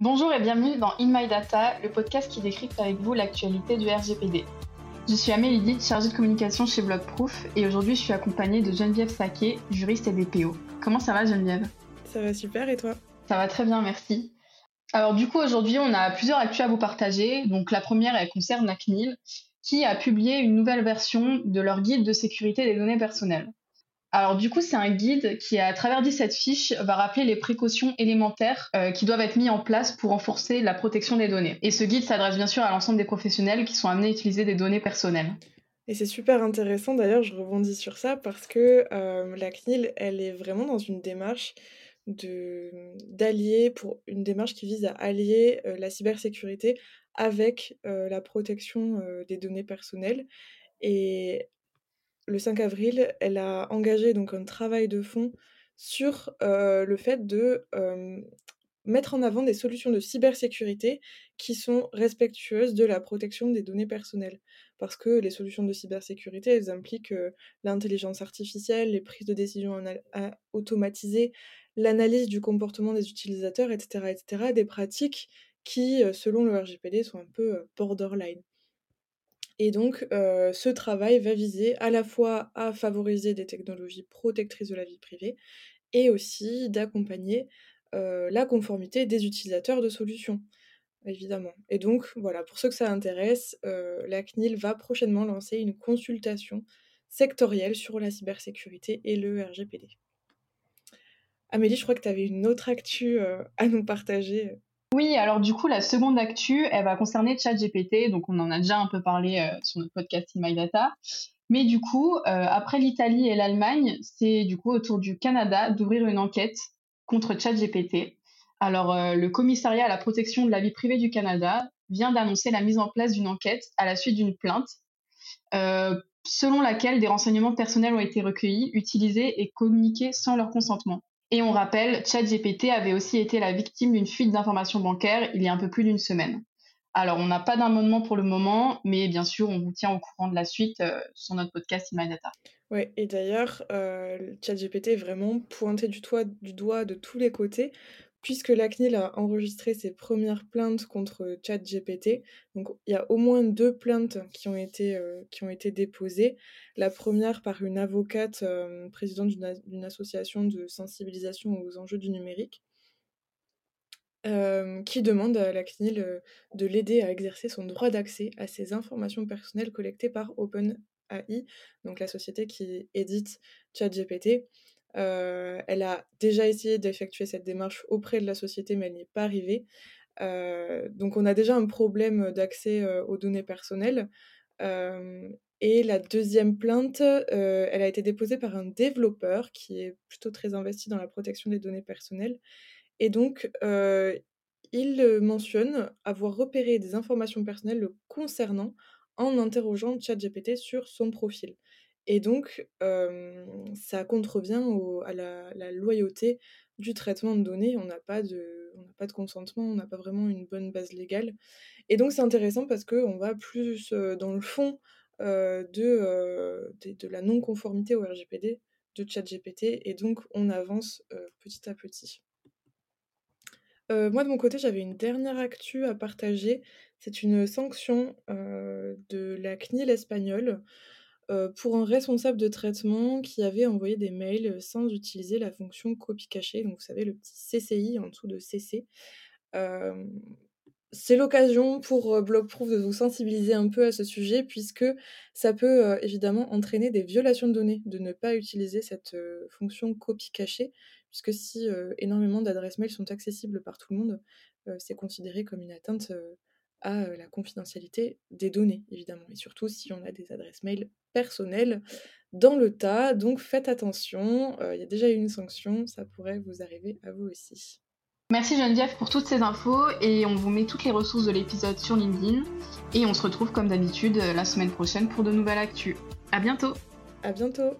Bonjour et bienvenue dans In My Data, le podcast qui décrypte avec vous l'actualité du RGPD. Je suis Amélie Ditt, chargée de communication chez Blockproof et aujourd'hui je suis accompagnée de Geneviève Saquet, juriste et DPO. Comment ça va Geneviève? Ça va super et toi? Ça va très bien, merci. Alors du coup aujourd'hui on a plusieurs actus à vous partager. Donc la première elle concerne la CNIL qui a publié une nouvelle version de leur guide de sécurité des données personnelles. Alors du coup, c'est un guide qui, à travers 17 fiches, va rappeler les précautions élémentaires euh, qui doivent être mises en place pour renforcer la protection des données. Et ce guide s'adresse bien sûr à l'ensemble des professionnels qui sont amenés à utiliser des données personnelles. Et c'est super intéressant, d'ailleurs, je rebondis sur ça parce que euh, la CNIL, elle est vraiment dans une démarche d'allier, pour une démarche qui vise à allier euh, la cybersécurité avec la protection des données personnelles. Et le 5 avril, elle a engagé donc un travail de fond sur le fait de mettre en avant des solutions de cybersécurité qui sont respectueuses de la protection des données personnelles. Parce que les solutions de cybersécurité, elles impliquent l'intelligence artificielle, les prises de décision automatisées, l'analyse du comportement des utilisateurs, etc., etc., des pratiques qui, selon le RGPD, sont un peu borderline. Et donc, ce travail va viser à la fois à favoriser des technologies protectrices de la vie privée et aussi d'accompagner la conformité des utilisateurs de solutions, évidemment. Et donc, voilà, pour ceux que ça intéresse, la CNIL va prochainement lancer une consultation sectorielle sur la cybersécurité et le RGPD. Amélie, je crois que tu avais une autre actu à nous partager. Oui, alors du coup, la seconde actu, elle va concerner ChatGPT. Donc, on en a déjà un peu parlé euh, sur notre podcast In My Data. Mais du coup, euh, après l'Italie et l'Allemagne, c'est du coup au tour du Canada d'ouvrir une enquête contre ChatGPT. Alors, euh, le commissariat à la protection de la vie privée du Canada vient d'annoncer la mise en place d'une enquête à la suite d'une plainte, selon laquelle des renseignements personnels ont été recueillis, utilisés et communiqués sans leur consentement. Et on rappelle, ChatGPT avait aussi été la victime d'une fuite d'informations bancaires il y a un peu plus d'une semaine. Alors, on n'a pas d'amendement pour le moment, mais bien sûr, on vous tient au courant de la suite euh, sur notre podcast In Data. Ouais, et d'ailleurs, euh, ChatGPT est vraiment pointé du doigt de tous les côtés puisque la CNIL a enregistré ses premières plaintes contre ChatGPT, donc il y a au moins deux plaintes qui ont été, euh, qui ont été déposées. La première par une avocate euh, présidente d'une association de sensibilisation aux enjeux du numérique, euh, qui demande à la CNIL de l'aider à exercer son droit d'accès à ces informations personnelles collectées par OpenAI, donc la société qui édite ChatGPT. Elle a déjà essayé d'effectuer cette démarche auprès de la société, mais elle n'y est pas arrivée. Donc on a déjà un problème d'accès aux données personnelles. et la deuxième plainte, elle a été déposée par un développeur qui est plutôt très investi dans la protection des données personnelles. Et donc, il mentionne avoir repéré des informations personnelles le concernant en interrogeant ChatGPT sur son profil. Et donc, ça contrevient à la, loyauté du traitement de données. On n'a pas, de, pas de consentement, on n'a pas vraiment une bonne base légale. Et donc, c'est intéressant parce qu'on va plus dans le fond de, de, la non-conformité au RGPD de ChatGPT. Et donc, on avance petit à petit. moi, de mon côté, j'avais une dernière actu à partager. C'est une sanction de la CNIL espagnole euh, pour un responsable de traitement qui avait envoyé des mails sans utiliser la fonction copie cachée, donc vous savez le petit CCI en dessous de CC. c'est l'occasion pour euh, Blockproof de vous sensibiliser un peu à ce sujet puisque ça peut euh, évidemment entraîner des violations de données de ne pas utiliser cette fonction copie cachée puisque si énormément d'adresses mails sont accessibles par tout le monde, c'est considéré comme une atteinte à la confidentialité des données, évidemment, et surtout si on a des adresses mail personnelles dans le tas. Donc faites attention, il y a déjà eu une sanction, ça pourrait vous arriver à vous aussi. Merci Geneviève pour toutes ces infos et on vous met toutes les ressources de l'épisode sur LinkedIn et on se retrouve comme d'habitude la semaine prochaine pour de nouvelles actus. À bientôt. À bientôt.